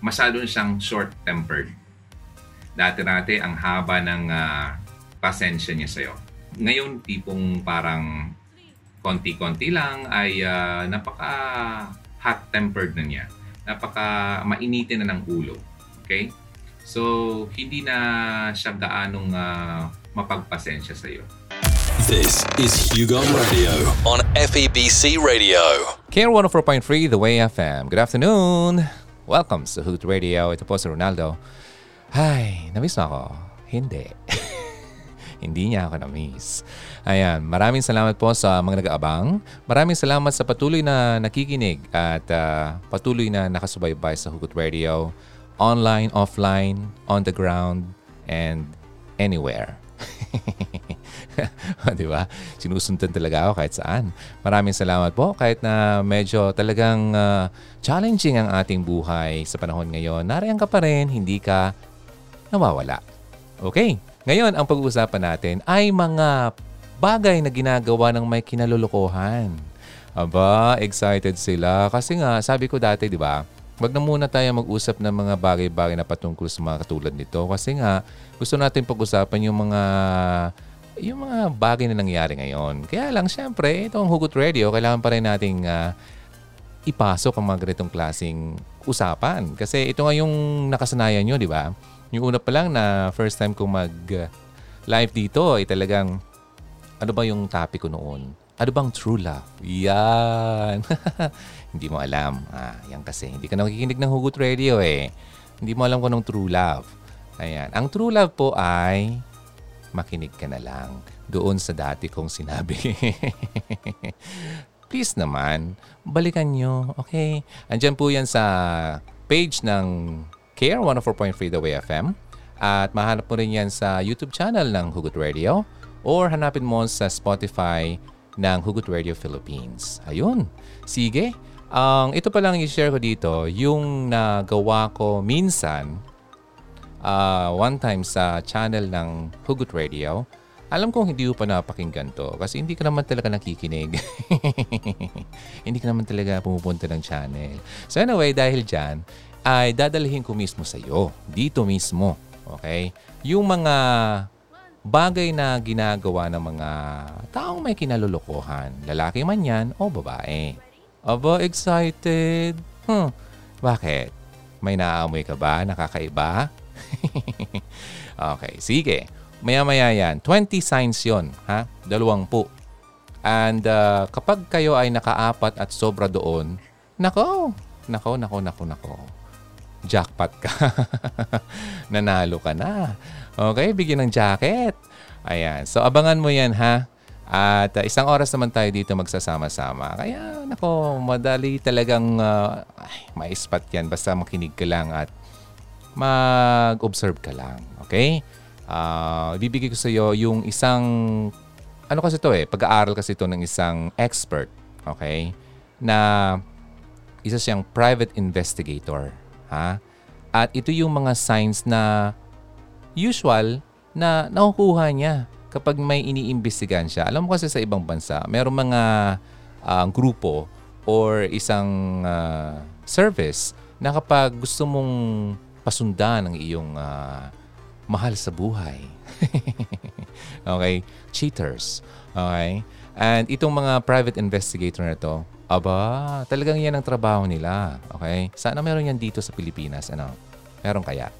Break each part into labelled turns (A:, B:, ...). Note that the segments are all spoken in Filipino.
A: masyado siyang short-tempered. Dati-dati, ang haba ng uh, pasensya niya sa'yo. Ngayon, tipong parang konti-konti lang ay uh, napaka hot-tempered na niya. Napaka mainitin na ng ulo. Okay? So, hindi na siya gaanong uh, mapagpasensya sa iyo.
B: This is Hugon Radio on FEBC Radio.
C: Care 104.3 The Way FM. Good afternoon. Welcome sa Hoot Radio. Ito po si Ronaldo. Hi, namiss mo ako? Hindi. Hindi niya ako na-miss. Ayan, maraming salamat po sa mga nag-aabang. Maraming salamat sa patuloy na nakikinig at uh, patuloy na nakasubaybay sa Hugot Radio. Online, offline, on the ground, and anywhere. di ba? Sinusundan talaga ako kahit saan. Maraming salamat po kahit na medyo talagang uh, challenging ang ating buhay sa panahon ngayon. Nariyan ka pa rin, hindi ka nawawala. Okay, ngayon ang pag-uusapan natin ay mga bagay na ginagawa ng may kinalulukohan. Aba, excited sila. Kasi nga, sabi ko dati, di ba, wag na muna tayo mag-usap ng mga bagay-bagay na patungkol sa mga katulad nito. Kasi nga, gusto natin pag-usapan yung mga yung mga bagay na nangyari ngayon. Kaya lang, syempre, itong Hugot Radio, kailangan pa rin nating uh, ipasok ang mga ganitong klaseng usapan. Kasi ito nga yung nakasanayan nyo, di ba? Yung una pa lang na first time kong mag-live dito ay talagang, ano ba yung topic ko noon? Ano bang true love? Yan. hindi mo alam. Ah, yan kasi. Hindi ka nakikinig ng Hugot Radio eh. Hindi mo alam kung anong true love. Ayan. Ang true love po ay makinig ka na lang doon sa dati kong sinabi. Please naman, balikan nyo, okay? Andyan po yan sa page ng Care 104.3 The Way FM at mahanap mo rin yan sa YouTube channel ng Hugot Radio or hanapin mo sa Spotify ng Hugot Radio Philippines. Ayun. Sige. Ang um, ito pa lang i-share ko dito, yung nagawa ko minsan uh, one time sa channel ng Hugot Radio, alam kong hindi ko pa napakinggan to kasi hindi ka naman talaga nakikinig. hindi ka naman talaga pumupunta ng channel. So anyway, dahil dyan, ay dadalhin ko mismo sa iyo. Dito mismo. Okay? Yung mga bagay na ginagawa ng mga taong may kinalulukuhan. Lalaki man yan o babae. Aba, excited. Hmm. Bakit? May naamoy ka ba? Nakakaiba? okay, sige. Maya-maya yan. 20 signs yon ha? Dalawang po. And uh, kapag kayo ay nakaapat at sobra doon, nako, nako, nako, nako, nako. Jackpot ka. Nanalo ka na. Okay, bigyan ng jacket. Ayan. So, abangan mo yan, ha? At uh, isang oras naman tayo dito magsasama-sama. Kaya, nako, madali talagang uh, ay, ma-spot yan. Basta makinig ka lang at mag-observe ka lang. Okay? Uh, ibibigay ko sa iyo yung isang, ano kasi to eh, pag-aaral kasi to ng isang expert. Okay? Na isa siyang private investigator. Ha? At ito yung mga signs na usual na nakukuha niya kapag may iniimbestigahan siya. Alam mo kasi sa ibang bansa, mayroong mga uh, grupo or isang uh, service na kapag gusto mong pasundan ng iyong uh, mahal sa buhay. okay? Cheaters. Okay? And itong mga private investigator na to, aba, talagang yan ang trabaho nila. Okay? Sana meron yan dito sa Pilipinas. Ano? Meron kaya?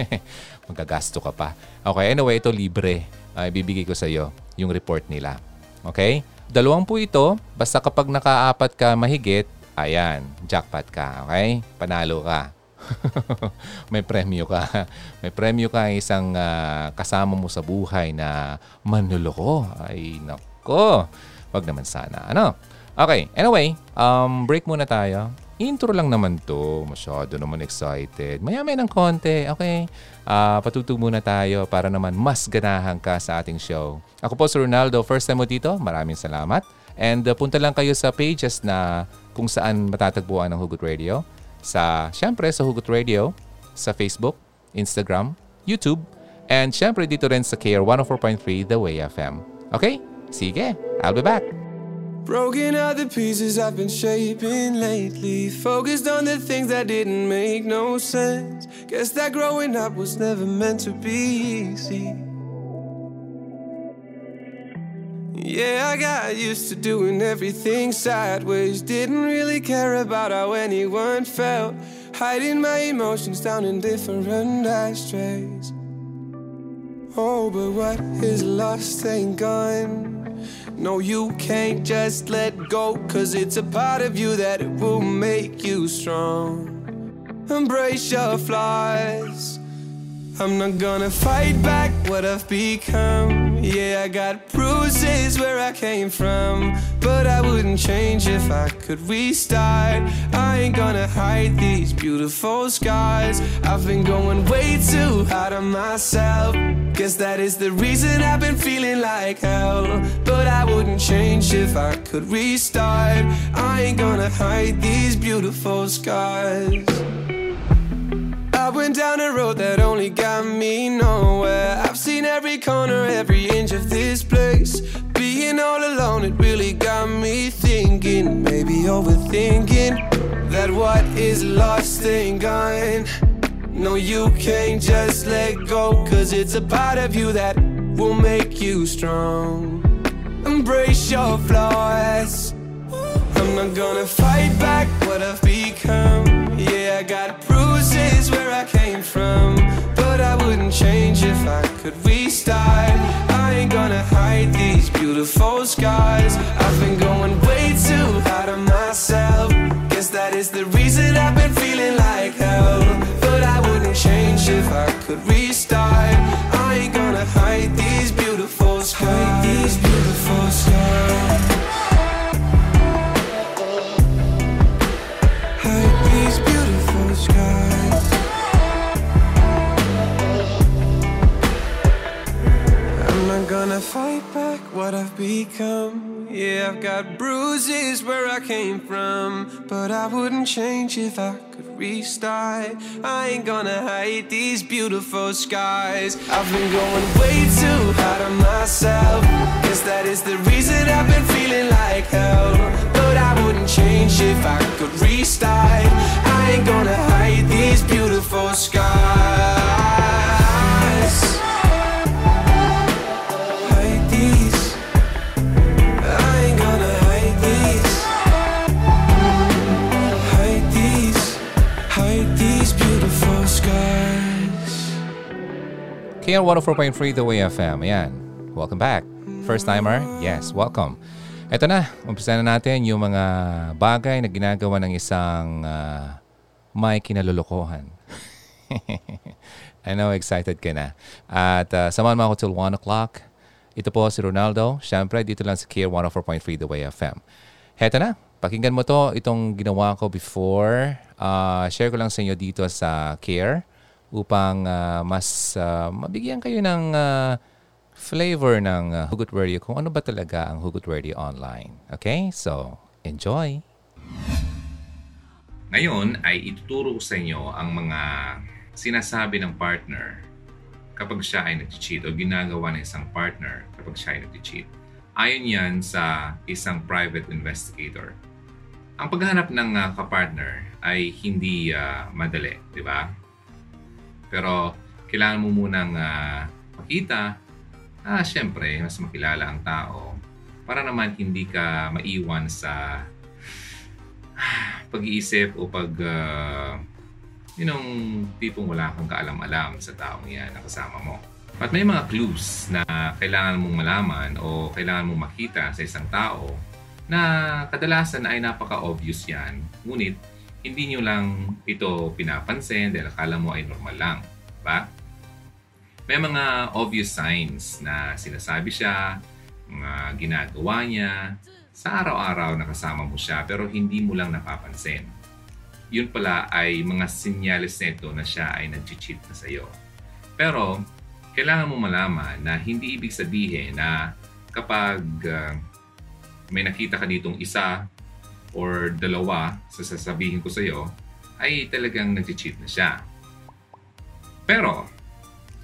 C: Magagasto ka pa. Okay, anyway, ito libre. Uh, ibibigay ko sa iyo yung report nila. Okay? Dalawang po ito. Basta kapag nakaapat ka mahigit, ayan, jackpot ka. Okay? Panalo ka. may premyo ka. May premyo ka isang uh, kasama mo sa buhay na manluloko. Ay, nako. Wag naman sana. Ano? Okay. Anyway, um, break muna tayo. Intro lang naman to. Masyado naman excited. Maya-maya ng konti. Okay. Uh, patutog muna tayo para naman mas ganahan ka sa ating show. Ako po si Ronaldo. First time mo dito. Maraming salamat. And uh, punta lang kayo sa pages na kung saan matatagpuan ng Hugot Radio sa, syempre, sa Hugot Radio, sa Facebook, Instagram, YouTube, and syempre dito rin sa KR 104.3 The Way FM. Okay? Sige, I'll be back.
D: Broken out the pieces I've been shaping lately. Focused on the things that didn't make no sense. Guess that growing up was never meant to be easy. Yeah, I got used to doing everything sideways. Didn't really care about how anyone felt. Hiding my emotions down in different ashtrays. Oh, but what is lost ain't gone. No, you can't just let go, cause it's a part of you that will make you strong. Embrace your flaws. I'm not gonna fight back what I've become. Yeah, I got bruises where I came from. But I wouldn't change if I could restart. I ain't gonna hide these beautiful scars. I've been going way too hard on myself. Guess that is the reason I've been feeling like hell. But I wouldn't change if I could restart. I ain't gonna hide these beautiful scars. I went down a road that only got me nowhere. I've seen every corner, every inch of this place. Being all alone, it really got me thinking, maybe overthinking that what is lost ain't gone. No, you can't just let go, cause it's a part of you that will make you strong. Embrace your flaws. I'm not gonna fight back what I've become. Yeah, I got bruises where I came from. But I wouldn't change if I could restart. I ain't gonna hide these beautiful scars. I've been going way too hard on myself. Guess that is the reason I've been feeling like hell. But I wouldn't change if I could restart. I've. Yeah, I've got bruises where I came from. But I wouldn't change if I could restart. I ain't gonna hide these beautiful skies. I've been going way too hard on myself. Guess that is the reason I've been feeling like hell. But I wouldn't change if I could restart. I ain't gonna hide these beautiful skies.
C: KL 104.3 The Way FM. Ayan. Welcome back. First timer? Yes, welcome. Ito na, umpisa na natin yung mga bagay na ginagawa ng isang ah, may kinalulukohan. I know, excited ka na. At uh, samahan mo ako till 1 o'clock. Ito po si Ronaldo. Siyempre, dito lang sa Care 104.3 The Way FM. Heto na. Pakinggan mo to, itong ginawa ko before. Ah, share ko lang sa inyo dito sa Care upang ah, mas ah, mabigyan kayo ng ah, flavor ng ah, Hugot Radio kung ano ba talaga ang Hugot Radio Online. Okay? So, enjoy!
A: Ngayon ay ituturo ko sa inyo ang mga sinasabi ng partner kapag siya ay nag-cheat o ginagawa ng isang partner kapag siya ay nag-cheat. Ayon yan sa isang private investigator. Ang paghahanap ng uh, kapartner ay hindi ah, madali, di ba? Pero kailangan mo munang ah, makita na siyempre mas makilala ang tao para naman hindi ka maiwan sa pag-iisip o pag uh, yun tipong wala kang kaalam-alam sa taong yan na kasama mo. At may mga clues na kailangan mong malaman o kailangan mong makita sa isang tao na kadalasan ay napaka-obvious yan. Ngunit hindi nyo lang ito pinapansin dahil akala mo ay normal lang. Ba? May mga obvious signs na sinasabi siya, mga ginagawa niya, sa araw-araw na kasama mo siya pero hindi mo lang napapansin. Yun pala ay mga sinyalis nito na siya ay nag-cheat na sa'yo. Pero, kailangan mo malaman na hindi ibig sabihin na kapag uh, may nakita ka ditong isa or dalawa sa sasabihin ko sa'yo, ay talagang nag-cheat na siya. Pero,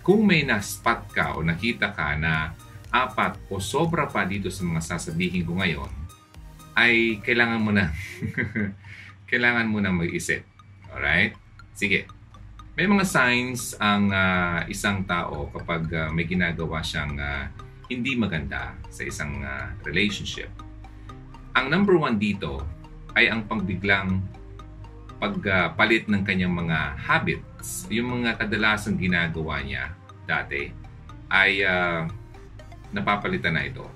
A: kung may na-spot ka o nakita ka na apat o sobra pa dito sa mga sasabihin ko ngayon,
C: ay kailangan mo na kailangan mo na mag-isip. Alright? Sige. May mga signs ang ah, isang tao kapag ah, may ginagawa siyang ah, hindi maganda sa isang ah, relationship. Ang number one dito ay ang pagbiglang pagpalit ng kanyang mga habits. Yung mga kadalasang ginagawa niya dati ay ah, napapalitan na ito.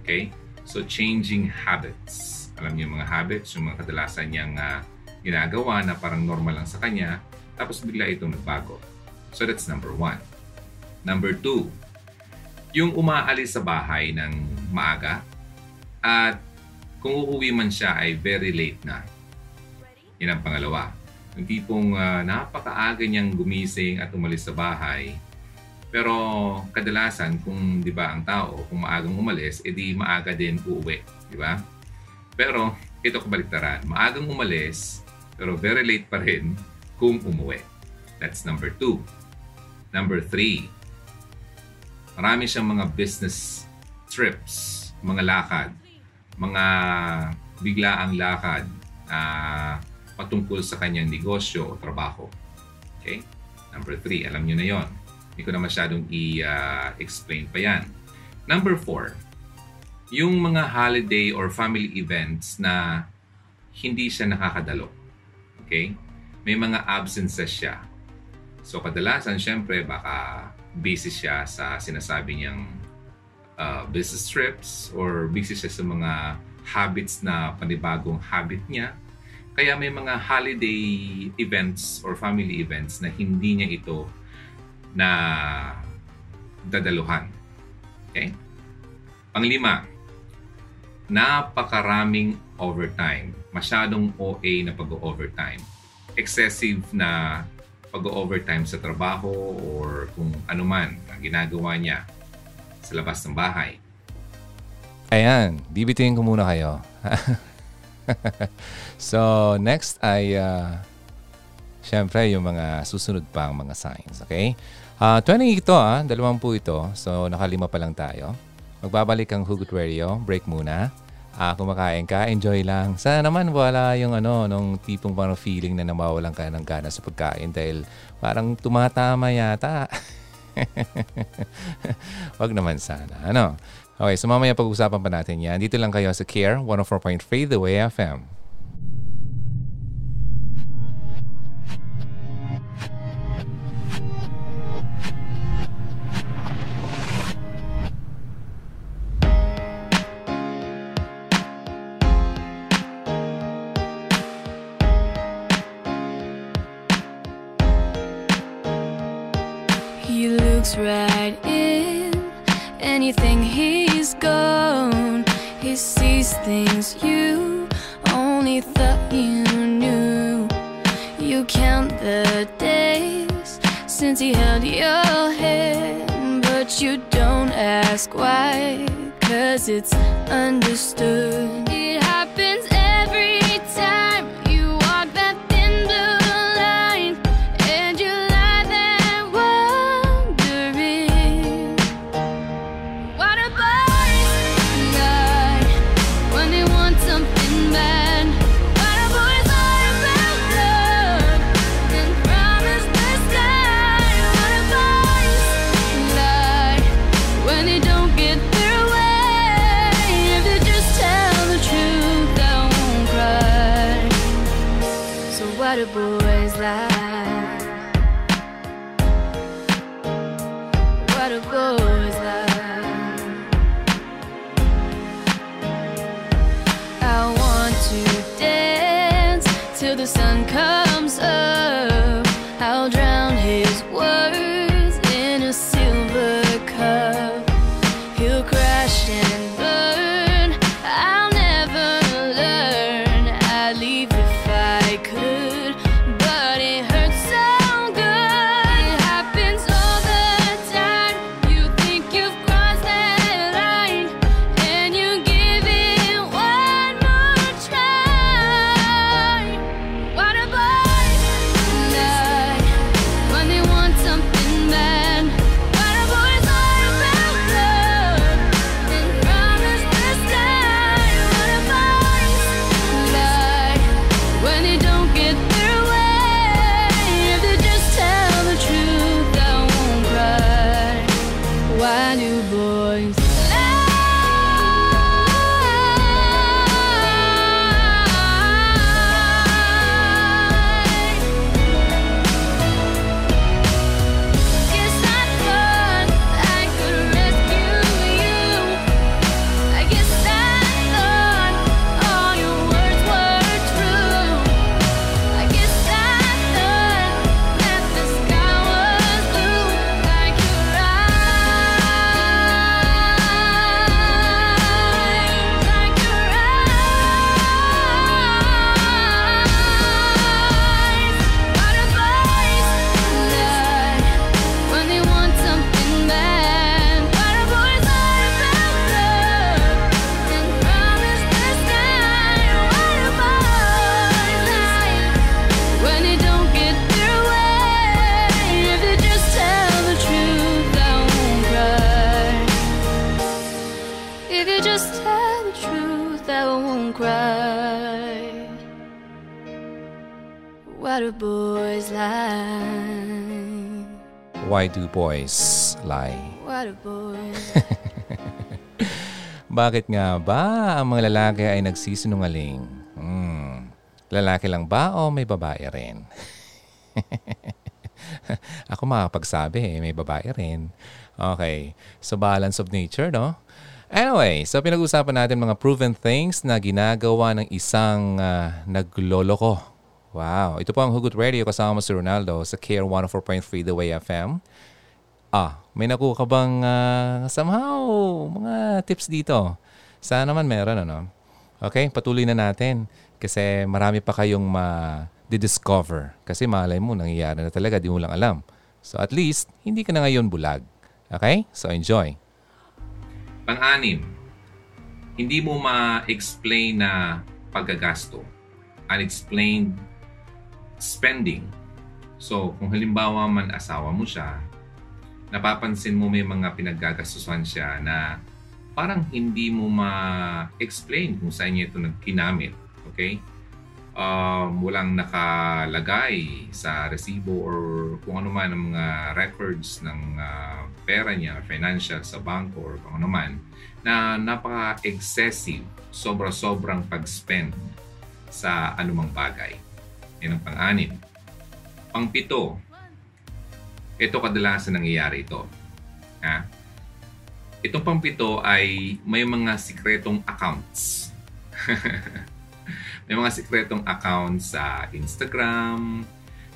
C: Okay? So, changing habits. Alam niyo yung mga habits, yung mga kadalasan niyang ah, ginagawa na parang normal lang sa kanya, tapos bigla itong nagbago. So, that's number one. Number two, yung umaalis sa bahay ng maaga at kung uuwi man siya ay very late na. Yan ang pangalawa. Yung tipong ah, napakaaga niyang gumising at umalis sa bahay pero kadalasan kung 'di ba ang tao kung maagang umalis, edi maaga din uuwi, 'di ba? Pero ito kabaliktaran, maagang umalis pero very late pa rin kung umuwi. That's number two. Number three, marami siyang mga business trips, mga lakad, mga biglaang lakad ah, patungkol sa kanyang negosyo o trabaho. Okay? Number three, alam niyo na yon. Hindi ko na masyadong i-explain pa yan. Number four, yung mga holiday or family events na hindi siya nakakadalo. Okay? May mga absences siya. So kadalasan, syempre, baka busy siya sa sinasabi niyang uh, business trips or busy siya sa mga habits na panibagong habit niya. Kaya may mga holiday events or family events na hindi niya ito na dadaluhan. Okay? Panglima, napakaraming overtime. Masyadong OA na pag-overtime. Excessive na pag-overtime sa trabaho or kung ano man ang ginagawa niya sa labas ng bahay.
E: Ayan, bibituin ko muna kayo. so, next ay, uh, syempre, yung mga susunod pang mga signs, okay? Uh, 20 ito, ah, dalawang po ito. So, nakalima pa lang tayo. Magbabalik ang Hugot Radio. Break muna. Ah, kumakain ka, enjoy lang. Sana naman wala yung ano, nung tipong parang feeling na nawawalan ka ng gana sa pagkain dahil parang tumatama yata. Wag naman sana. Ano? Okay, so pag-usapan pa natin yan. Dito lang kayo sa Care 104.3 The Way FM.
F: Right in, Anything he's gone. He sees things you only thought you knew. You count the days since he held your hand, but you don't ask why, cause it's understood. It happens
G: do boys lie?
F: Why do boys Bakit nga ba ang mga lalaki ay nagsisinungaling? Hmm. Lalaki lang ba o may babae rin? Ako makapagsabi eh, may babae rin. Okay. So balance of nature, no? Anyway, so pinag-usapan natin mga proven things na ginagawa ng isang uh, nagloloko. Wow. Ito po ang Hugot Radio kasama si Ronaldo sa Care 104.3 The Way FM. Ah, may nakuha ka bang uh, somehow mga tips dito? Sana naman meron, ano? Okay, patuloy na natin kasi marami pa kayong ma-discover. Kasi malay mo, nangyayari na talaga, di mo lang alam. So at least, hindi ka na ngayon bulag. Okay? So enjoy.
C: Pang-anim, hindi mo ma-explain na paggagasto. Unexplained spending. So, kung halimbawa man asawa mo siya, napapansin mo may mga pinaggagastusan siya na parang hindi mo ma-explain kung saan niya ito nagkinamit. Okay? Um, walang nakalagay sa resibo or kung ano man ang mga records ng uh, pera niya, financial sa bangko or kung ano man, na napaka-excessive, sobra-sobrang pag-spend sa anumang bagay. Yan ang pang-anim. Pang-pito, ito kadalasan nangyayari ito. Ha? Itong pampito ay may mga sikretong accounts. may mga sikretong accounts sa Instagram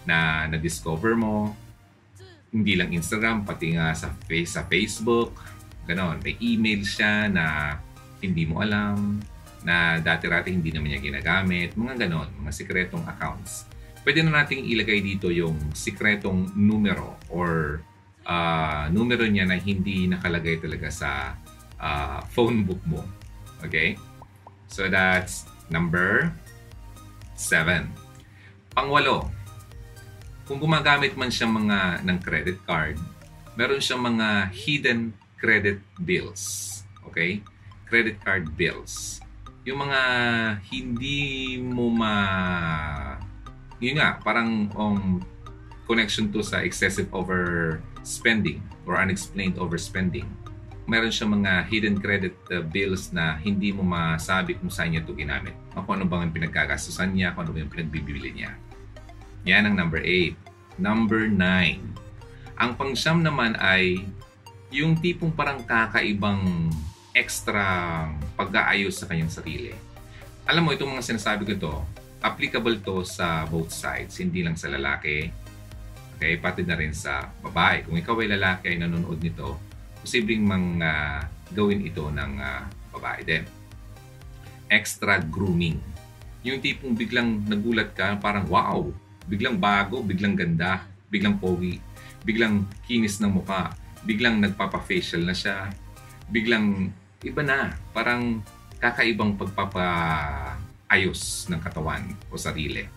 C: na na-discover mo. Hindi lang Instagram, pati nga sa, face, sa Facebook. Ganon. May email siya na hindi mo alam, na dati-rati hindi naman niya ginagamit. Mga ganon, mga sikretong accounts pwede na nating ilagay dito yung sikretong numero or uh, numero niya na hindi nakalagay talaga sa uh, phone book mo. Okay? So that's number seven. Pangwalo, kung gumagamit man siya mga ng credit card, meron siyang mga hidden credit bills. Okay? Credit card bills. Yung mga hindi mo ma yun nga, parang um, connection to sa excessive overspending or unexplained overspending. Meron siya mga hidden credit uh, bills na hindi mo masabi kung saan niya ito ginamit. Kung ano bang ang pinagkagastusan niya, kung ano bang pinagbibili niya. Yan ang number 8. Number 9. Ang pangsyam naman ay yung tipong parang kakaibang extra pag-aayos sa kanyang sarili. Alam mo, itong mga sinasabi ko to, applicable to sa both sides, hindi lang sa lalaki. Okay, pati na rin sa babae. Kung ikaw ay lalaki ay nanonood nito, posibleng mang uh, gawin ito ng uh, babae din. Extra grooming. Yung tipong biglang nagulat ka, parang wow, biglang bago, biglang ganda, biglang pogi, biglang kinis ng muka, biglang nagpapa-facial na siya, biglang iba na, parang kakaibang pagpapa ayos ng katawan o sarili.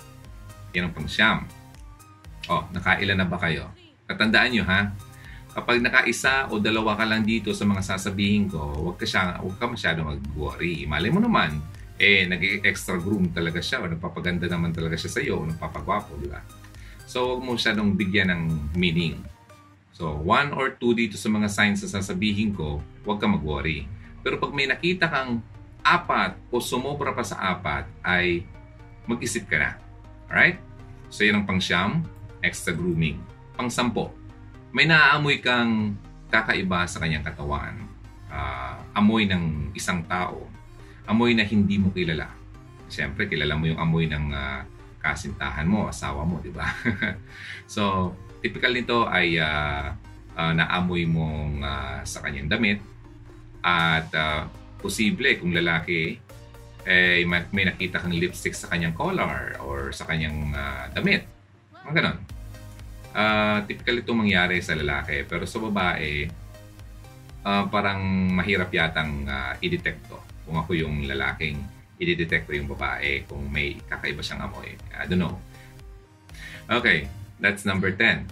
C: Yan ang pangsyam. O, nakailan na ba kayo? Katandaan nyo ha, kapag nakaisa o dalawa ka lang dito sa mga sasabihin ko, huwag ka, siya, huwag ka masyado mag-worry. Malay mo naman, eh, nag-extra groom talaga siya o nagpapaganda naman talaga siya sa iyo o nagpapagwapo, di ba? So, huwag mo masyadong bigyan ng meaning. So, one or two dito sa mga signs na sasabihin ko, huwag ka mag-worry. Pero pag may nakita kang apat o sumobra pa sa apat ay mag-isip ka na. Alright? So yan ang pangsyam, extra grooming. Pangsampo, may naaamoy kang kakaiba sa kanyang katawan. Uh, amoy ng isang tao. Amoy na hindi mo kilala. Siyempre, kilala mo yung amoy ng uh, kasintahan mo, asawa mo, di ba? so, typical nito ay uh, uh, naamoy mong uh, sa kanyang damit at uh, posible kung lalaki eh may, may nakita kang lipstick sa kanyang collar or sa kanyang uh, damit. Mga ganon. Uh, typical ito mangyari sa lalaki. Pero sa babae, uh, parang mahirap yatang uh, i-detect to. Kung ako yung lalaking, i-detect ko yung babae kung may kakaiba siyang amoy. I don't know. Okay, that's number 10.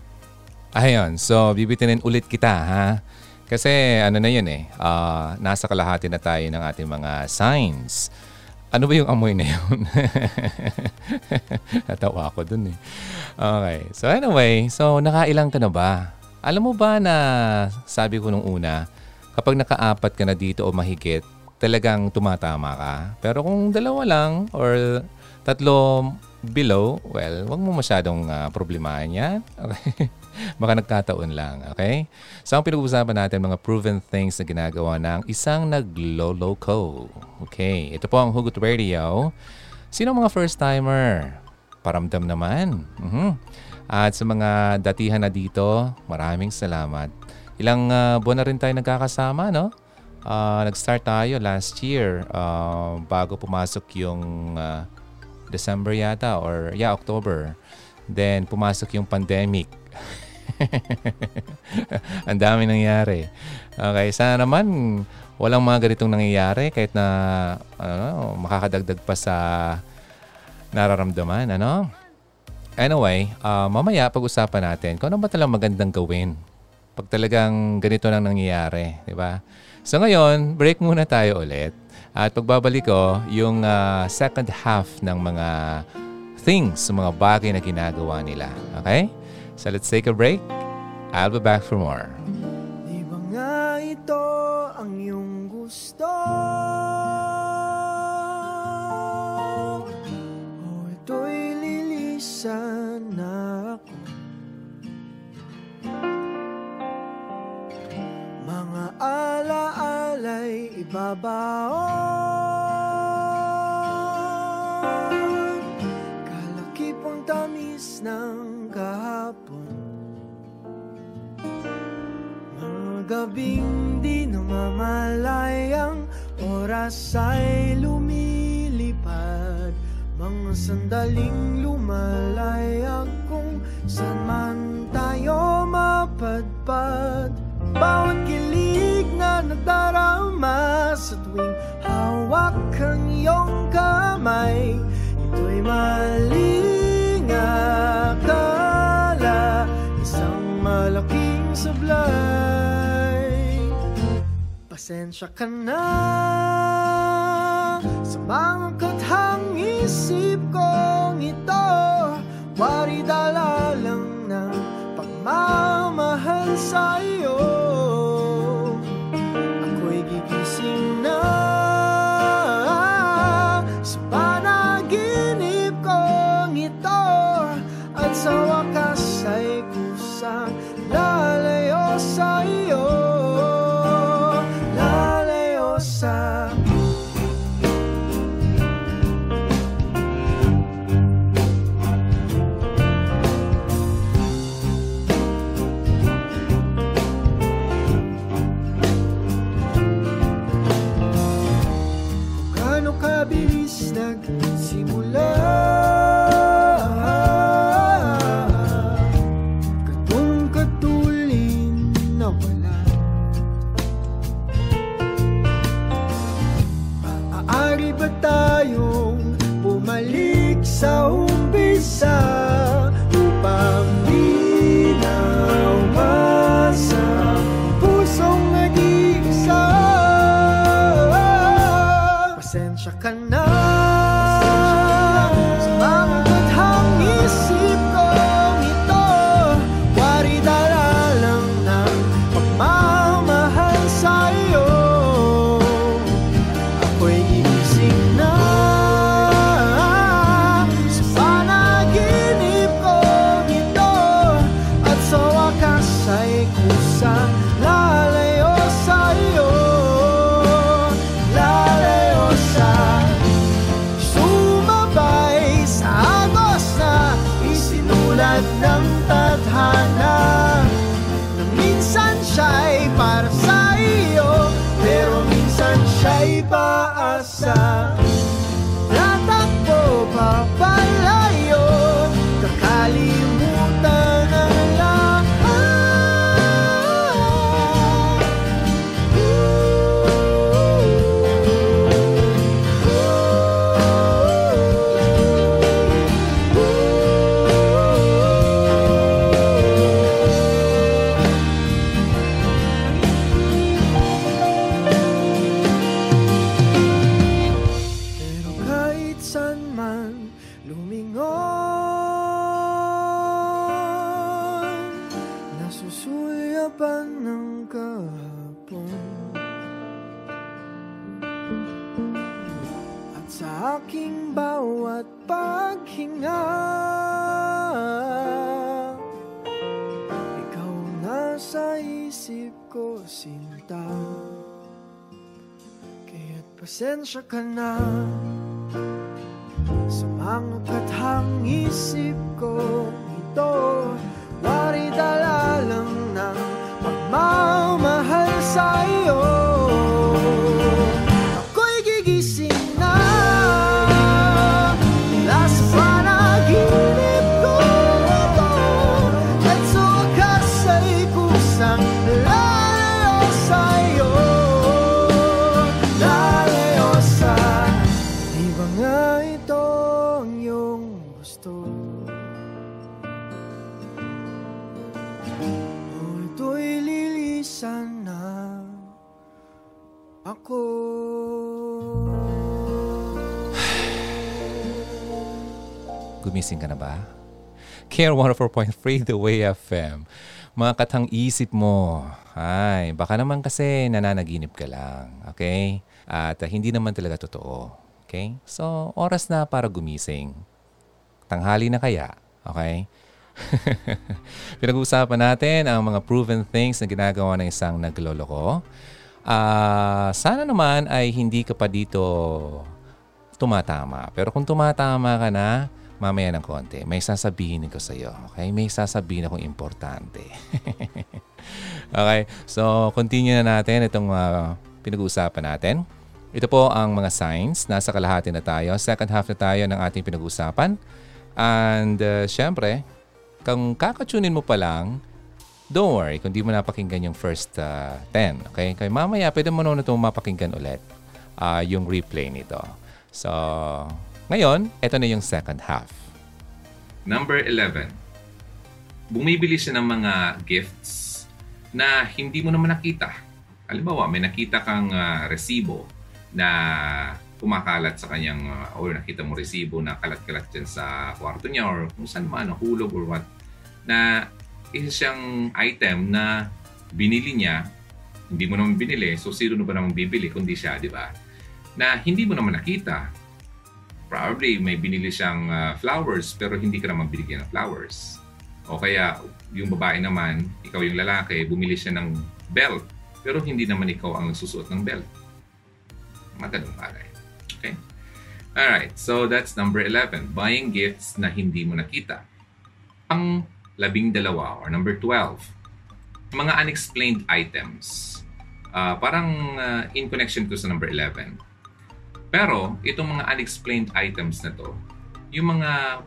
F: Ayun, so bibitinin ulit kita ha. Kasi ano na yun eh, uh, nasa kalahati na tayo ng ating mga signs.
C: Ano ba yung amoy na yun? Natawa ako dun eh. Okay. So anyway, so nakailang ka na ba? Alam mo ba na sabi ko nung una, kapag nakaapat ka na dito o mahigit, talagang tumatama ka. Pero kung dalawa lang or tatlo below, well, wag mo masyadong uh, problemahin yan. Okay? Baka nagkataon lang, okay? So, ang pinag-uusapan natin, mga proven things na ginagawa ng isang nagloloko. Okay, ito po ang Hugot Radio. Sino mga first-timer? Paramdam naman. Mm-hmm. At sa mga datihan na dito, maraming salamat. Ilang uh, buwan na rin tayo nagkakasama, no? Uh, nag-start tayo last year uh, bago pumasok yung uh, December yata or yeah, October. Then pumasok yung pandemic. Ang dami nangyari. Okay, sana naman walang mga ganitong nangyayari kahit na ano, makakadagdag pa sa nararamdaman. Ano? Anyway, uh, mamaya pag-usapan natin kung ano ba talagang magandang gawin pag talagang ganito nang nangyayari. Di ba? So ngayon, break muna tayo ulit. At pagbabalik ko, yung uh, second half ng mga things, mga bagay na ginagawa nila. Okay? So let's take a break. I'll be back for more.
H: Di ba nga ito ang iyong gusto? O ito'y lilisan na ako Mga alaala'y ibabaon Kalakipang tamis ng kahapon Mga gabing di namamalayang Oras ay lumilipad. Mga sandaling lumalayag Kung saan man tayo mapadpad. Bawat kilig na nadarama Sa tuwing hawak ang iyong kamay Ito'y maling akala sablay Pasensya ka na Sa mga kathang isip kong ito. Wari dala lang ng pagmamahal sa'yo pasensya ka na
I: Gumising ka na ba? Care 104.3 The Way FM. Mga katang isip mo. Ay, baka naman kasi nananaginip ka lang. Okay? At ah, hindi naman talaga totoo. Okay? So, oras na para gumising. Tanghali na kaya. Okay? Pinag-uusapan natin ang mga proven things na ginagawa ng isang nagloloko. Ah, sana naman ay hindi ka pa dito tumatama. Pero kung tumatama ka na, mamaya ng konti, may sasabihin ko sa iyo. Okay? May sasabihin akong importante. okay? So, continue na natin itong ah, pinag-uusapan natin. Ito po ang mga signs. Nasa kalahati na tayo. Second half na tayo ng ating pinag-uusapan. And, uh, syempre, kung kakatunin mo pa lang, don't worry kung di mo napakinggan yung first uh, 10. Okay? Kaya mamaya, pwede mo na itong mapakinggan ulit uh, yung replay nito. So, ngayon, ito na yung second half.
C: Number 11. Bumibili siya ng mga gifts na hindi mo naman nakita. Halimbawa, may nakita kang ah, resibo na kumakalat sa kanyang, ah, or nakita mo resibo na kalat-kalat dyan sa kwarto niya or kung saan man, hulog or what, na isa siyang item na binili niya, hindi mo naman binili, so sino na ba naman bibili kundi siya, di ba? Na hindi mo naman nakita, probably may binili siyang ah, flowers pero hindi ka naman binigyan ng flowers. O kaya yung babae naman, ikaw yung lalaki, bumili siya ng belt pero hindi naman ikaw ang nagsusuot ng belt. Mga ganun bagay. Okay? Alright, so that's number 11. Buying gifts na hindi mo nakita. Ang labing dalawa or number 12. Mga unexplained items. Ah, parang ah, in connection ko sa number 11. Pero, itong mga unexplained items na to, yung mga,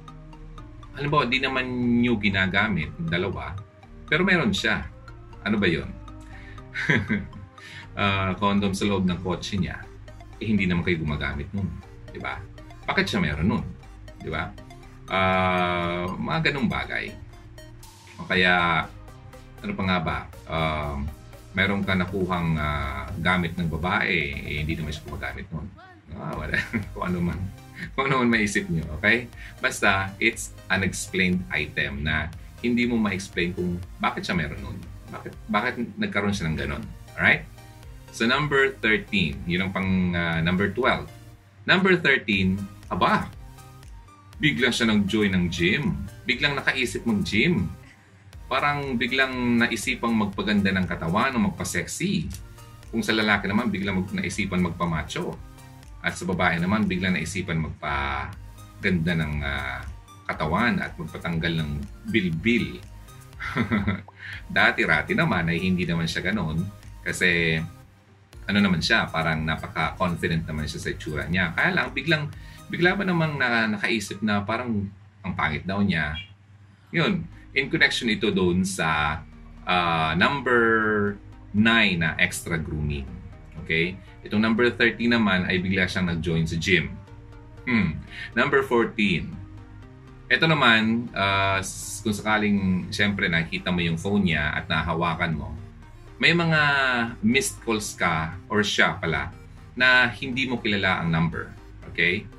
C: halimbawa, di naman nyo ginagamit, dalawa, pero meron siya. Ano ba yun? Ah, condom sa loob ng kotse niya, eh hindi naman kayo gumagamit nun. Di ba? Bakit siya meron nun? Di ba? Ah, mga ganong bagay. O kaya, ano pa nga ba? Um, meron ka nakuhang ah, gamit ng babae, eh, hindi naman siya gumagamit nun. Ah, wala. kung ano man. Kung ano man maisip nyo, okay? Basta, it's unexplained item na hindi mo ma-explain kung bakit siya meron nun. Bakit, bakit nagkaroon siya ng ganon. Alright? So, number 13. Yun ang pang ah, number 12. Number 13, aba, biglang siya nag-join ng gym. Biglang nakaisip mag-gym. Parang biglang naisipang magpaganda ng katawan o magpa-sexy. Kung sa lalaki naman, biglang mag- naisipan magpa-macho. At sa babae naman, biglang naisipan magpa-ganda ng ah, katawan at magpatanggal ng bilbil. Dati-rati naman ay hindi naman siya ganon kasi ano naman siya, parang napaka-confident naman siya sa itsura niya. Kaya lang, biglang, bigla ba namang na, nakaisip na parang ang pangit daw niya. Yun, in connection ito doon sa ah, number 9 na extra grooming. Okay? Itong number 30 naman ay bigla siyang nag-join sa gym. Hmm. Number 14. Ito naman, s- kung sakaling, siyempre, nakikita mo yung phone niya at nahawakan mo, may mga missed calls ka or siya pala na hindi mo kilala ang number. Okay?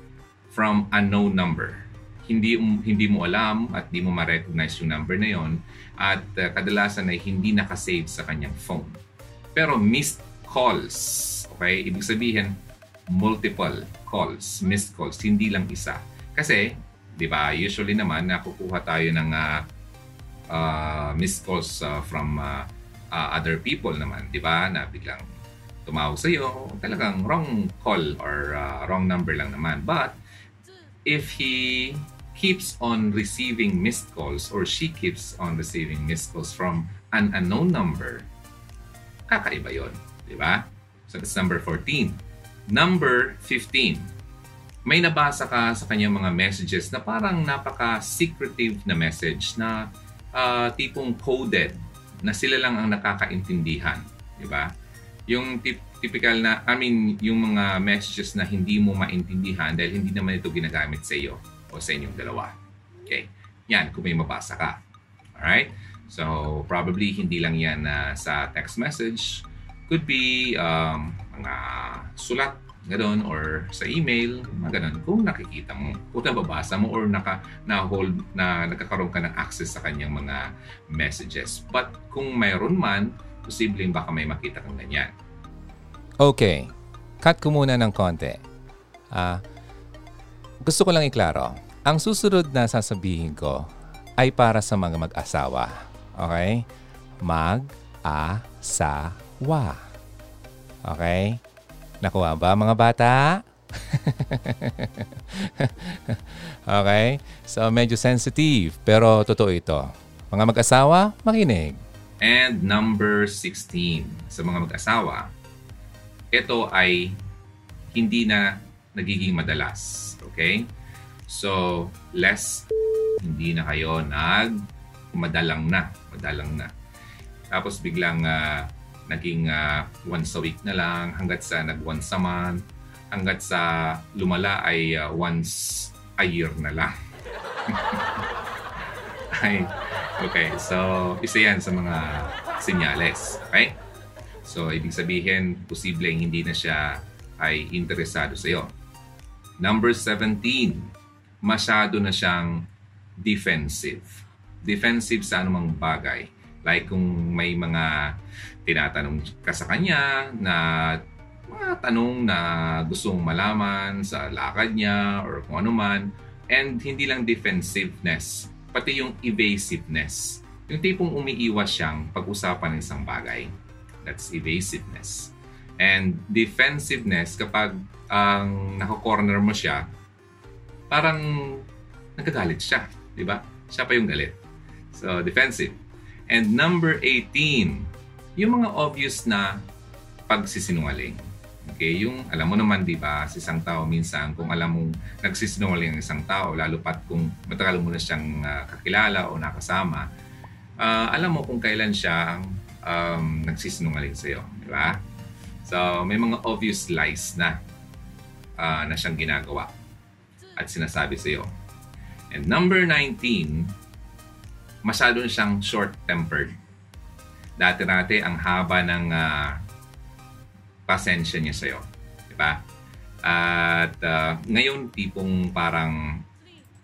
C: From unknown number. Hindi hindi mo alam at hindi mo ma-recognize yung number na yon at uh, kadalasan ay hindi nakasave sa kanyang phone. Pero missed calls. Okay? Ibig sabihin, multiple calls, missed calls, hindi lang isa. Kasi, di ba, usually naman nakukuha tayo ng uh, uh, missed calls uh, from uh, uh, other people naman, di ba, na biglang tumawag sa iyo, talagang wrong call or uh, wrong number lang naman. But if he keeps on receiving missed calls or she keeps on receiving missed calls from an unknown number, kakaiba yon, di ba? So that's number 14. Number 15. May nabasa ka sa kanyang mga messages na parang napaka-secretive na message na uh, tipong coded na sila lang ang nakakaintindihan. Di ba? Yung tip, typical na, I mean, yung mga messages na hindi mo maintindihan dahil hindi naman ito ginagamit sa iyo o sa inyong dalawa. Okay? Yan, kung may mabasa ka. Alright? So, probably hindi lang yan uh, sa text message. Could be um, mga sulat, ganun, or sa email, mga ganun. Kung nakikita mo, kung nababasa mo, or naka, na-hold, na nagkakaroon ka ng access sa kanyang mga messages. But kung mayroon man, posibleng baka may makita kang ganyan.
J: Okay. Cut ko muna ng konti. Ah, gusto ko lang iklaro. Ang susunod na sasabihin ko ay para sa mga mag-asawa. Okay? Mag-asawa. Okay? Nakuha ba mga bata? okay? So medyo sensitive pero totoo ito. Mga mag-asawa, makinig.
C: And number 16, sa mga mag-asawa, ito ay hindi na nagiging madalas. Okay? So, less, hindi na kayo nag madalang na. Madalang na. Tapos biglang uh, naging uh, once a week na lang hanggat sa nag once a month hanggat sa lumala ay uh, once a year na lang. ay, okay, so isa yan sa mga senyales. Okay? So, ibig sabihin, posibleng hindi na siya ay interesado sa iyo. Number 17, masyado na siyang defensive. Defensive sa anumang bagay. Like kung may mga tinatanong ka sa kanya na mga tanong na gustong malaman sa lakad niya or kung ano man. And hindi lang defensiveness, pati yung evasiveness. Yung tipong umiiwas siyang pag-usapan ng isang bagay. That's evasiveness. And defensiveness, kapag ang um, nako-corner mo siya, parang nagagalit siya. Di ba? Siya pa yung galit. So, defensive. And number 18, yung mga obvious na pagsisinungaling. Okay, yung alam mo naman 'di ba, sa isang tao minsan kung alam mong nagsisinungaling ang isang tao lalo pat kung matagal mo na siyang uh, kakilala o nakasama, uh, alam mo kung kailan siya um, nagsisinungaling sa iyo, di ba? So, may mga obvious lies na uh, na siyang ginagawa at sinasabi sa iyo. And number 19, masyado siyang short-tempered. Dati-dati ang haba ng uh, pasensya niya sa'yo. Di ba? At uh, ngayon, tipong parang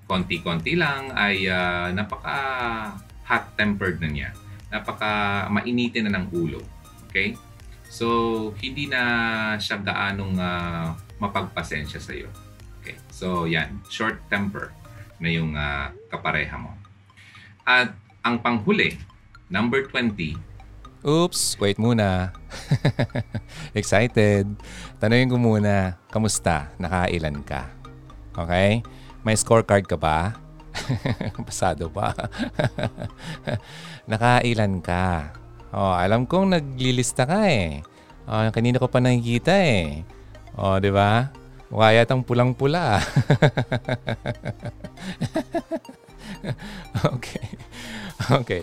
C: konti-konti lang ay uh, napaka hot-tempered na niya. Napaka mainitin na ng ulo. Okay? So, hindi na siya gaanong uh, mapagpasensya sa iyo. Okay? So, yan. Short temper na yung uh, kapareha mo. At ang panghuli, number 20,
J: Oops, wait muna. Excited. Tanungin ko muna, kamusta? Nakailan ka? Okay? May scorecard ka ba? Pasado ba? Nakailan ka? Oh, alam kong naglilista ka eh. Oh, kanina ko pa nakikita eh. Oh, di ba? Mukha yatang pulang-pula. okay. Okay.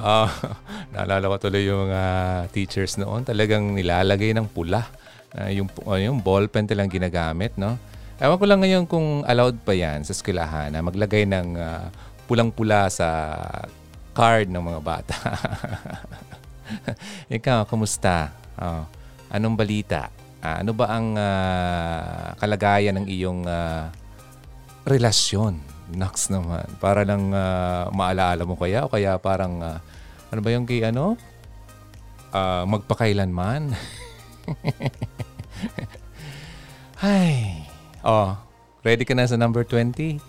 J: Uh, naalala ko tuloy yung mga uh, teachers noon. Talagang nilalagay ng pula. Uh, yung, uh, yung ballpen talang ginagamit, no? Ewan ko lang ngayon kung allowed pa yan sa eskwelahan na maglagay ng uh, pulang-pula sa card ng mga bata. Ikaw, kamusta? Oh, anong balita? Uh, ano ba ang uh, kalagayan ng iyong uh, relasyon Naks naman. Para lang uh, maalaala mo kaya o kaya parang uh, ano ba yung kay ano? Uh, magpakailanman.
C: Ay. Oh, ready ka na sa number 20?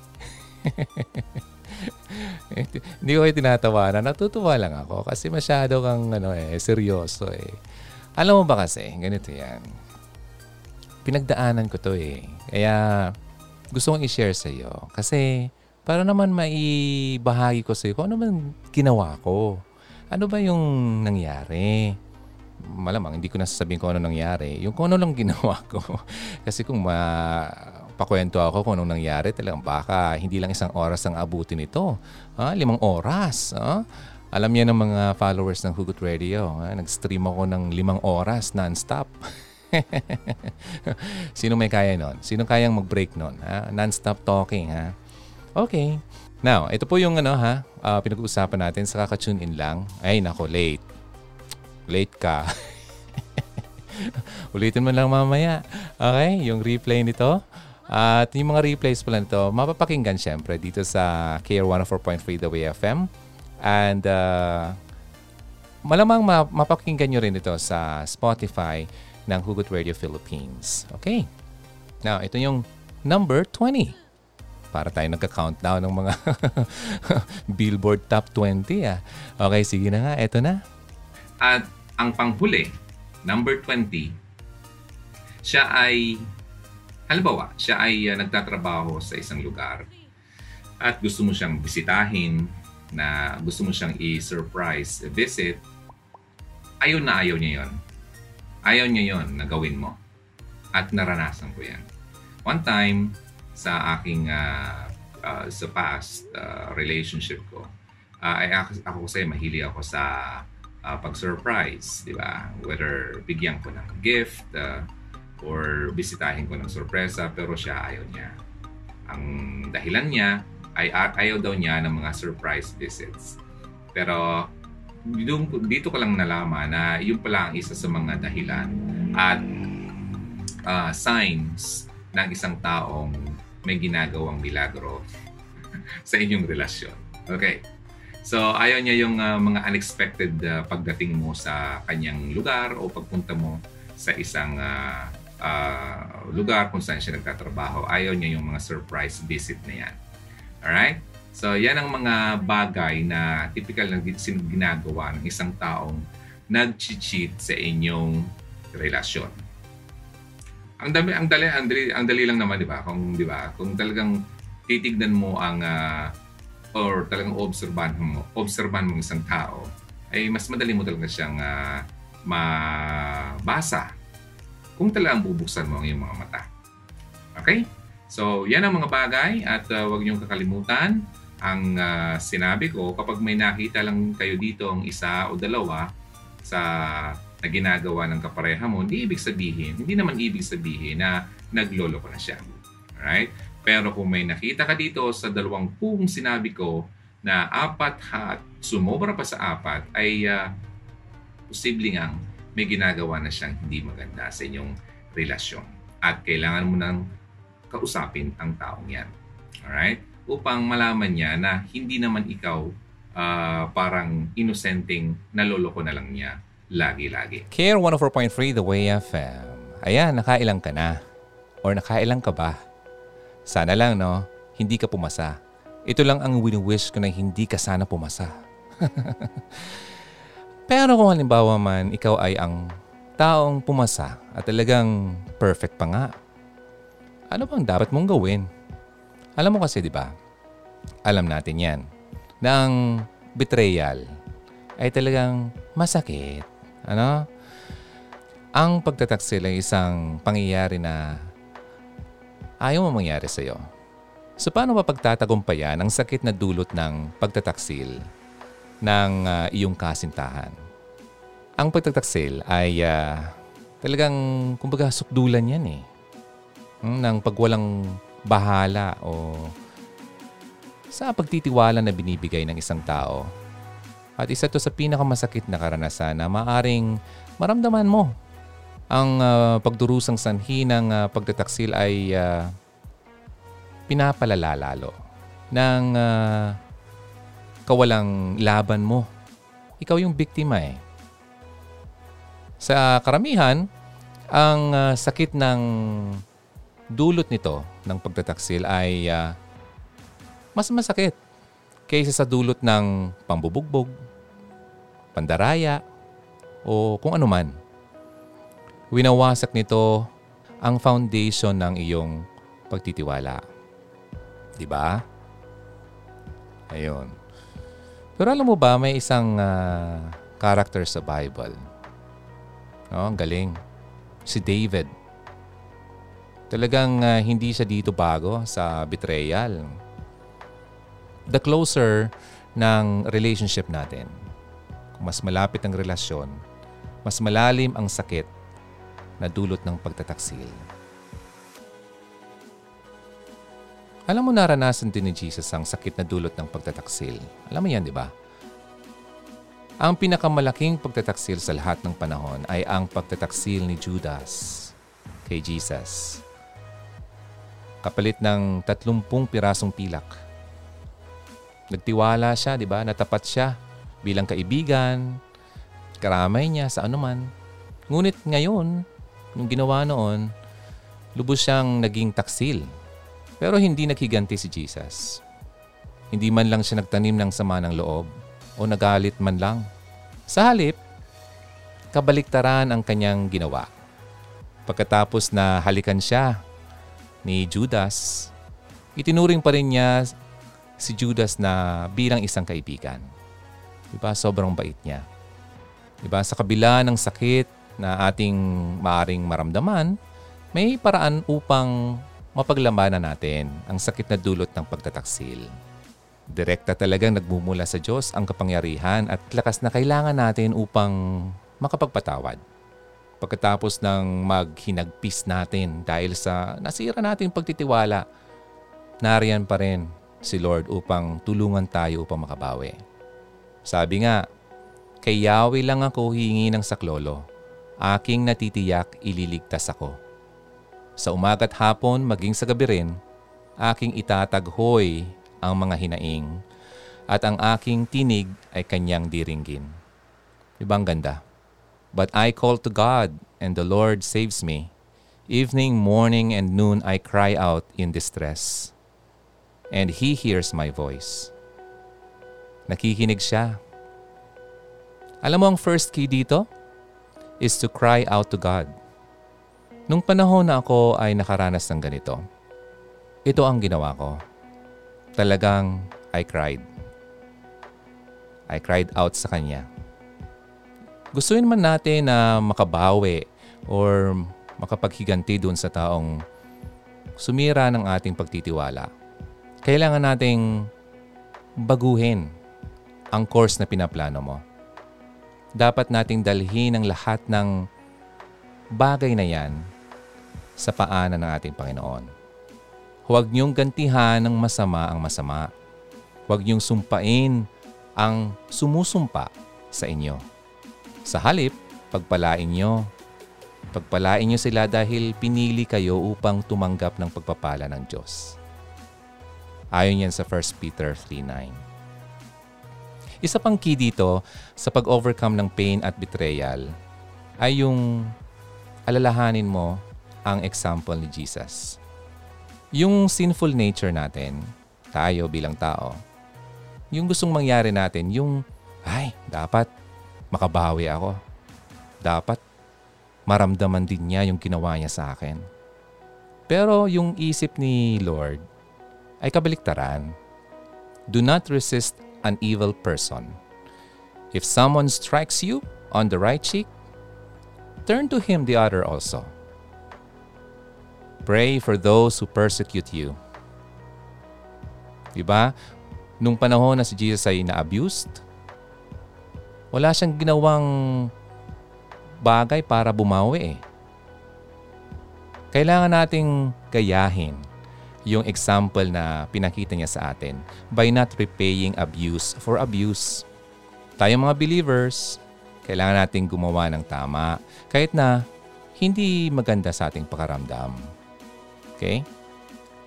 C: Hindi ko kayo tinatawanan. Natutuwa lang ako kasi masyado kang ano eh, seryoso eh. Alam mo ba kasi, ganito yan. Pinagdaanan ko to eh. Kaya gusto kong i-share sa iyo. Kasi para naman maibahagi ko sa iyo kung ano man ginawa ko. Ano ba yung nangyari? Malamang, hindi ko na sasabihin kung ano nangyari. Yung kung ano lang ginawa ko. Kasi kung mapakwento ako kung anong nangyari, talagang baka hindi lang isang oras ang abutin ito. Ha? Limang oras. Ha? Alam niya ng mga followers ng Hugot Radio. Ha? Nag-stream ako ng limang oras non-stop. Sino may kaya nun? Sino kayang mag-break nun? Ha? Non-stop talking. Ha? Okay. Now, ito po yung ano ha, uh, pinag-uusapan natin sa kaka-tune in lang. Ay, nako, late. Late ka. Ulitin mo lang mamaya. Okay, yung replay nito. At yung mga replays pala nito, mapapakinggan syempre dito sa KR 104.3 The Way FM. And uh, malamang mapakinggan nyo rin ito sa Spotify ng Hugot Radio Philippines. Okay. Now, ito yung number 20 para tayo nagka-countdown ng mga Billboard Top 20. Ah. Okay, sige na nga. Ito na.
A: At ang panghuli, number 20, siya ay, halimbawa, siya ay uh, nagtatrabaho sa isang lugar at gusto mo siyang bisitahin, na gusto mo siyang i-surprise visit, ayaw na ayaw niya yon. Ayaw niya yon na gawin mo. At naranasan ko yan. One time, sa aking uh, uh, sa past uh, relationship ko uh, ay ako, ako kasi mahilig ako sa uh, pag-surprise, di ba? Whether bigyan ko ng gift uh, or bisitahin ko ng sorpresa pero siya ayaw niya. Ang dahilan niya ay ayaw daw niya ng mga surprise visits. Pero dito ko lang nalaman na yun pala ang isa sa mga dahilan at uh, signs ng isang taong may ginagawang milagro sa inyong relasyon. Okay. So, ayaw niya yung uh, mga unexpected uh, pagdating mo sa kanyang lugar o pagpunta mo sa isang uh, uh, lugar kung saan siya nagtatrabaho. Ayaw niya yung mga surprise visit na yan. Alright? So, yan ang mga bagay na typical na ginagawa ng isang taong nag-cheat sa inyong relasyon ang dami ang dali ang dali, ang dali lang naman 'di ba? Kung 'di ba? Kung talagang titignan mo ang uh, or talagang obserbahan mo, obserbahan mo isang tao, ay mas madali mo talaga siyang uh, mabasa kung talagang bubuksan mo ang iyong mga mata. Okay? So, yan ang mga bagay at uh, huwag niyong kakalimutan ang uh, sinabi ko kapag may nakita lang kayo dito ang isa o dalawa sa na ginagawa ng kapareha mo, hindi ibig sabihin, hindi naman ibig sabihin na naglolo ko na siya. Alright? Pero kung may nakita ka dito sa dalawang kung sinabi ko na apat at sumobra pa sa apat, ay uh, posible ngang may ginagawa na siyang hindi maganda sa inyong relasyon. At kailangan mo nang kausapin ang taong yan. Alright? Upang malaman niya na hindi naman ikaw uh, parang inosenteng naloloko na lang niya lagi-lagi.
C: Care 104.3 The Way FM. Ayan, nakailang ka na. Or nakailang ka ba? Sana lang, no? Hindi ka pumasa. Ito lang ang wini-wish ko na hindi ka sana pumasa. Pero kung halimbawa man, ikaw ay ang taong pumasa at talagang perfect pa nga, ano bang dapat mong gawin? Alam mo kasi, di ba? Alam natin yan. Na ang betrayal ay talagang masakit ano? Ang pagtataksil ay isang pangyayari na ayaw mo mangyari sa iyo. So paano ba pagtatagumpayan ang sakit na dulot ng pagtataksil ng uh, iyong kasintahan? Ang pagtataksil ay uh, talagang kumbaga sukdulan yan eh. Hmm, ng pagwalang bahala o sa pagtitiwala na binibigay ng isang tao at isa to sa pinakamasakit na karanasan na maaring maramdaman mo. Ang uh, pagdurusang sanhi ng uh, pagtataksil ay uh, pinapalala lalo ng uh, kawalang laban mo. Ikaw yung biktima eh. Sa karamihan, ang uh, sakit ng dulot nito ng pagtataksil ay uh, mas masakit kaysa sa dulot ng pambubugbog, pandaraya, o kung ano man. Winawasak nito ang foundation ng iyong pagtitiwala. Di ba? Ayun. Pero alam mo ba, may isang uh, character sa Bible. No, ang galing. Si David. Talagang uh, hindi siya dito bago sa betrayal. The closer ng relationship natin, kung mas malapit ang relasyon, mas malalim ang sakit na dulot ng pagtataksil. Alam mo naranasan din ni Jesus ang sakit na dulot ng pagtataksil. Alam mo yan, di ba? Ang pinakamalaking pagtataksil sa lahat ng panahon ay ang pagtataksil ni Judas kay Jesus. Kapalit ng 30 pirasong pilak. Nagtiwala siya, di ba? Natapat siya bilang kaibigan, karamay niya sa anuman. Ngunit ngayon, nung ginawa noon, lubos siyang naging taksil pero hindi naghiganti si Jesus. Hindi man lang siya nagtanim ng sama ng loob o nagalit man lang. Sa halip, kabaliktaran ang kanyang ginawa. Pagkatapos na halikan siya ni Judas, itinuring pa rin niya si Judas na bilang isang kaibigan. Diba? Sobrang bait niya. Diba? Sa kabila ng sakit na ating maaring maramdaman, may paraan upang mapaglabanan natin ang sakit na dulot ng pagtataksil. Direkta talagang nagmumula sa Diyos ang kapangyarihan at lakas na kailangan natin upang makapagpatawad. Pagkatapos ng maghinagpis natin dahil sa nasira nating pagtitiwala, nariyan pa rin si Lord upang tulungan tayo upang makabawi. Sabi nga, kay Yahweh lang ako hingi ng saklolo. Aking natitiyak ililigtas ako. Sa umaga't hapon, maging sa gabi rin, aking itataghoy ang mga hinaing at ang aking tinig ay kanyang diringgin. Ibang ganda. But I call to God and the Lord saves me. Evening, morning, and noon I cry out in distress. And He hears my voice. Nakikinig siya. Alam mo ang first key dito? Is to cry out to God. Nung panahon na ako ay nakaranas ng ganito, ito ang ginawa ko. Talagang I cried. I cried out sa Kanya. Gustuin man natin na makabawi or makapaghiganti dun sa taong sumira ng ating pagtitiwala. Kailangan nating baguhin ang course na pinaplano mo. Dapat nating dalhin ang lahat ng bagay na yan sa paanan ng ating Panginoon. Huwag niyong gantihan ng masama ang masama. Huwag niyong sumpain ang sumusumpa sa inyo. Sa halip, pagpalain niyo. Pagpalain niyo sila dahil pinili kayo upang tumanggap ng pagpapala ng Diyos. Ayon yan sa 1 Peter 3.9. Isa pang key dito sa pag-overcome ng pain at betrayal ay yung alalahanin mo ang example ni Jesus. Yung sinful nature natin, tayo bilang tao, yung gustong mangyari natin, yung, ay, dapat makabawi ako. Dapat maramdaman din niya yung ginawa niya sa akin. Pero yung isip ni Lord ay kabaliktaran. Do not resist an evil person. If someone strikes you on the right cheek, turn to him the other also. Pray for those who persecute you. Diba? Nung panahon na si Jesus ay na-abused, wala siyang ginawang bagay para bumawi eh. Kailangan nating gayahin yung example na pinakita niya sa atin by not repaying abuse for abuse. Tayong mga believers, kailangan nating gumawa ng tama kahit na hindi maganda sa ating pakaramdam. Okay?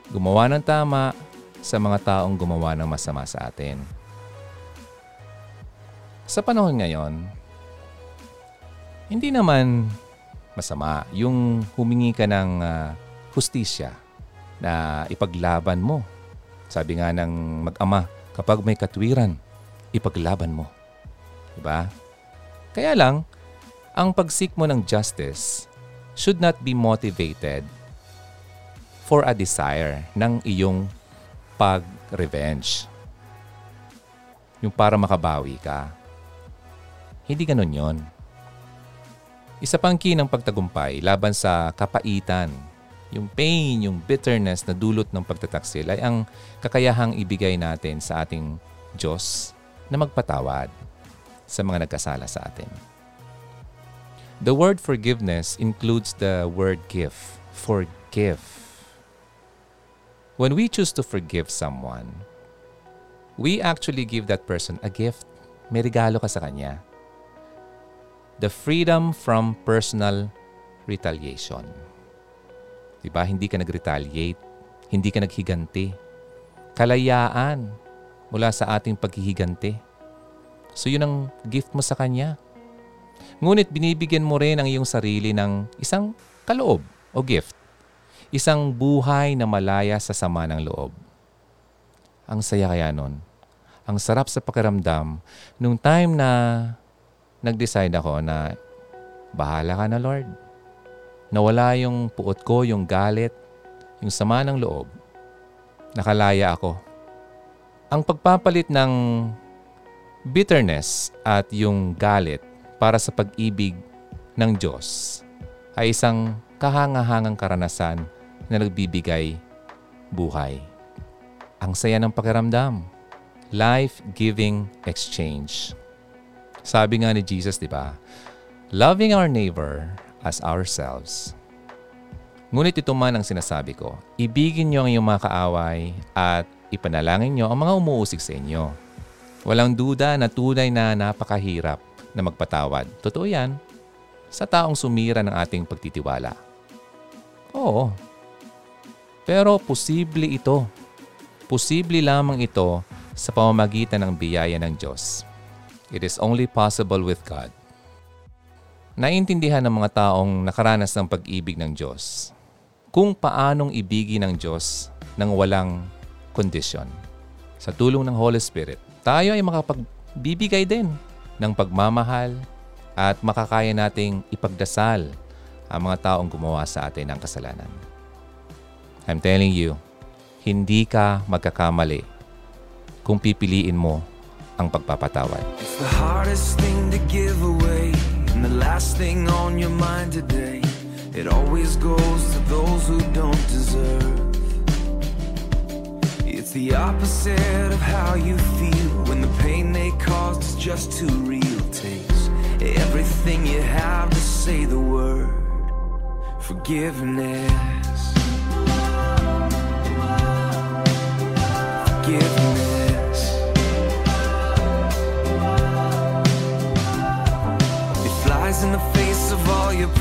C: Gumawa ng tama sa mga taong gumawa ng masama sa atin. Sa panahon ngayon, hindi naman masama yung humingi ka ng uh, hustisya na ipaglaban mo. Sabi nga ng mag-ama, kapag may katwiran, ipaglaban mo. Diba? Kaya lang, ang pagsik mo ng justice should not be motivated for a desire ng iyong pag-revenge. Yung para makabawi ka. Hindi ganun yon. Isa pang key ng pagtagumpay laban sa kapaitan, yung pain, yung bitterness na dulot ng pagtataksil ay ang kakayahang ibigay natin sa ating Diyos na magpatawad sa mga nagkasala sa atin. The word forgiveness includes the word give. Forgive. When we choose to forgive someone, we actually give that person a gift. May regalo ka sa kanya. The freedom from personal retaliation. Diba? Hindi ka nag-retaliate. Hindi ka naghiganti. Kalayaan mula sa ating paghihiganti. So yun ang gift mo sa kanya. Ngunit binibigyan mo rin ang iyong sarili ng isang kaloob o gift. Isang buhay na malaya sa sama ng loob. Ang saya kaya nun. Ang sarap sa pakiramdam nung time na nag-decide ako na bahala ka na Lord. Nawala yung puot ko, yung galit, yung sama ng loob. Nakalaya ako. Ang pagpapalit ng bitterness at yung galit para sa pag-ibig ng Diyos ay isang kahangahangang karanasan na nagbibigay buhay. Ang saya ng pakiramdam. Life-giving exchange. Sabi nga ni Jesus, di ba? Loving our neighbor as ourselves. Ngunit ito man ang sinasabi ko, ibigin niyo ang iyong mga kaaway at ipanalangin niyo ang mga umuusig sa inyo. Walang duda na tunay na napakahirap na magpatawad. Totoo yan sa taong sumira ng ating pagtitiwala. Oo. Pero posible ito. Posible lamang ito sa pamamagitan ng biyaya ng Diyos. It is only possible with God. Naintindihan ng mga taong nakaranas ng pag-ibig ng Diyos kung paanong ibigin ng Diyos ng walang kondisyon. Sa tulong ng Holy Spirit, tayo ay makapagbibigay din ng pagmamahal at makakaya nating ipagdasal ang mga taong gumawa sa atin ng kasalanan. I'm telling you, hindi ka magkakamali kung pipiliin mo ang pagpapatawad.
D: It's the hardest thing to give away, and the last thing on your mind today. It always goes to those who don't deserve. It's the opposite of how you feel when the pain they caused is just too real. Takes everything you have to say the word forgiveness. Forgiveness.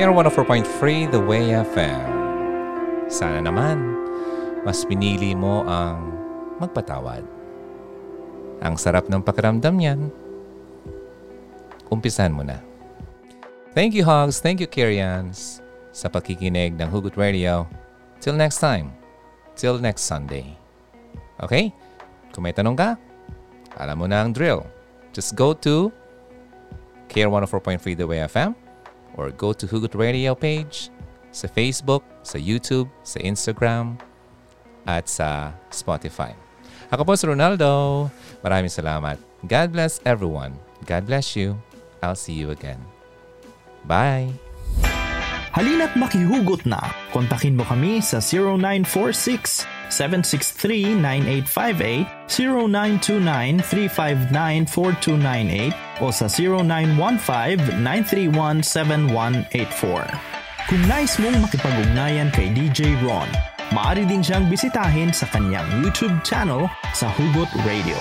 C: KR 104.3 The Way FM. Sana naman, mas pinili mo ang magpatawad. Ang sarap ng pakiramdam niyan. Umpisan mo na. Thank you, Hogs. Thank you, Kirians, sa pakikinig ng Hugot Radio. Till next time. Till next Sunday. Okay? Kung may tanong ka, alam mo na ang drill. Just go to KR 104.3 The Way FM or go to Hugot Radio page sa Facebook, sa YouTube, sa Instagram, at sa Spotify. Ako po si Ronaldo. Maraming salamat. God bless everyone. God bless you. I'll see you again. Bye!
K: Halina't makihugot na. Kontakin mo kami sa 0946 763-9858, 0929-359-4298 o sa 0915-931-7184. Kung nais mong makipag-ugnayan kay DJ Ron, maaari din siyang bisitahin sa kanyang YouTube channel sa Hugot Radio.